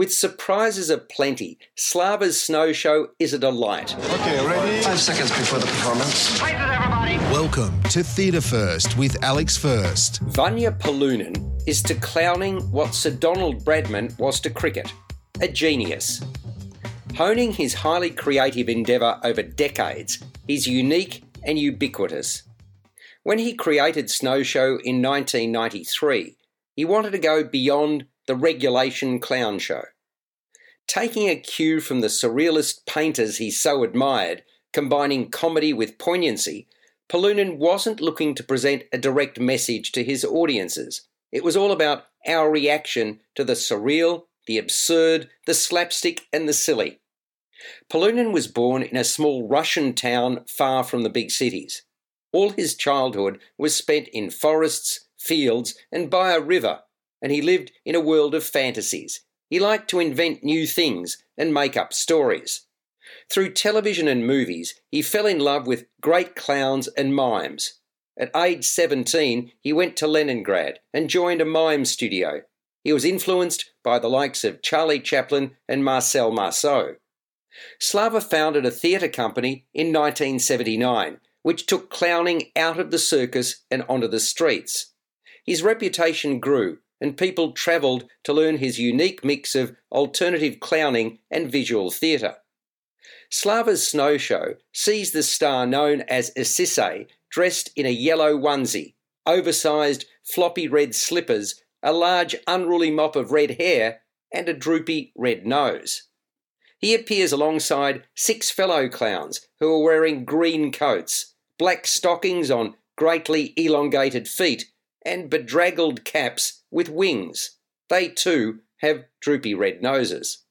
With surprises aplenty, Slava's snow show is a delight. Okay, ready? Five seconds before the performance. Welcome to Theatre First with Alex First. Vanya Polunin is to clowning what Sir Donald Bradman was to cricket a genius. Honing his highly creative endeavour over decades, he's unique and ubiquitous. When he created Snow Show in 1993, he wanted to go beyond the regulation clown show. Taking a cue from the surrealist painters he so admired, combining comedy with poignancy, Polunin wasn't looking to present a direct message to his audiences. It was all about our reaction to the surreal, the absurd, the slapstick, and the silly. Polunin was born in a small Russian town far from the big cities. All his childhood was spent in forests, fields, and by a river and he lived in a world of fantasies. He liked to invent new things and make up stories. Through television and movies, he fell in love with great clowns and mimes. At age 17, he went to Leningrad and joined a mime studio. He was influenced by the likes of Charlie Chaplin and Marcel Marceau. Slava founded a theatre company in 1979, which took clowning out of the circus and onto the streets. His reputation grew and people travelled to learn his unique mix of alternative clowning and visual theatre. Slava's snow show sees the star known as Assisai dressed in a yellow onesie, oversized floppy red slippers, a large unruly mop of red hair, and a droopy red nose. He appears alongside six fellow clowns who are wearing green coats, black stockings on greatly elongated feet, and bedraggled caps with wings. They too have droopy red noses.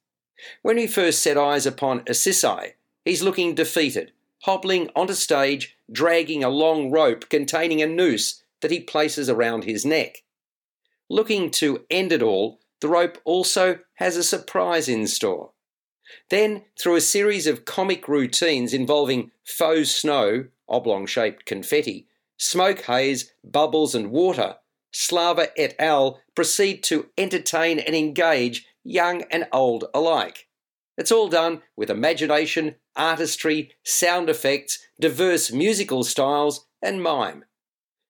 When we first set eyes upon Assisai, he's looking defeated, hobbling onto stage, dragging a long rope containing a noose that he places around his neck. Looking to end it all, the rope also has a surprise in store. Then, through a series of comic routines involving faux snow, oblong shaped confetti, smoke haze, bubbles, and water, Slava et al. proceed to entertain and engage young and old alike. It's all done with imagination, artistry, sound effects, diverse musical styles, and mime.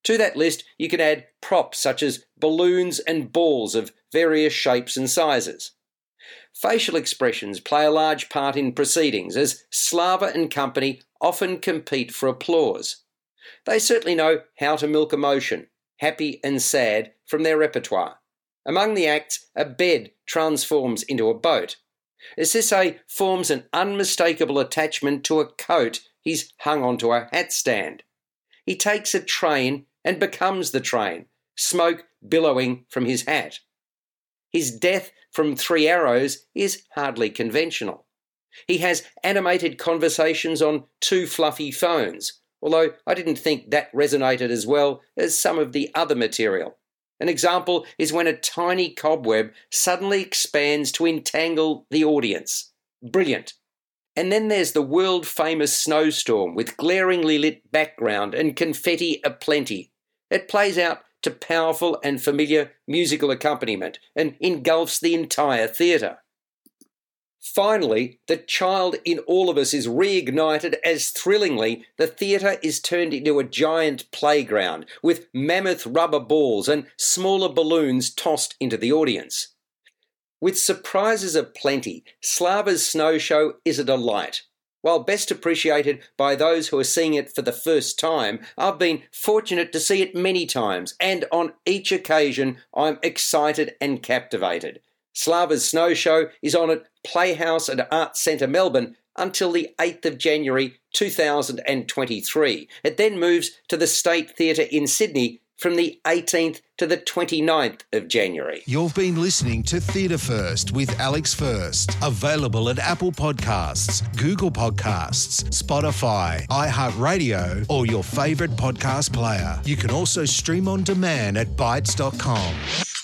To that list, you can add props such as balloons and balls of various shapes and sizes. Facial expressions play a large part in proceedings, as Slava and company often compete for applause. They certainly know how to milk emotion, happy and sad, from their repertoire. Among the acts, a bed transforms into a boat. Assisai forms an unmistakable attachment to a coat he's hung onto a hat stand. He takes a train and becomes the train, smoke billowing from his hat. His death from three arrows is hardly conventional. He has animated conversations on two fluffy phones, although I didn't think that resonated as well as some of the other material. An example is when a tiny cobweb suddenly expands to entangle the audience. Brilliant. And then there's the world famous snowstorm with glaringly lit background and confetti aplenty. It plays out to powerful and familiar musical accompaniment and engulfs the entire theatre. Finally, the child in all of us is reignited as thrillingly the theatre is turned into a giant playground with mammoth rubber balls and smaller balloons tossed into the audience. With surprises aplenty, Slava's snow show is a delight. While best appreciated by those who are seeing it for the first time, I've been fortunate to see it many times, and on each occasion I'm excited and captivated. Slava's Snow Show is on at Playhouse and Arts Centre Melbourne until the 8th of January 2023. It then moves to the State Theatre in Sydney from the 18th to the 29th of January. You've been listening to Theatre First with Alex First. Available at Apple Podcasts, Google Podcasts, Spotify, iHeartRadio, or your favourite podcast player. You can also stream on demand at Bytes.com.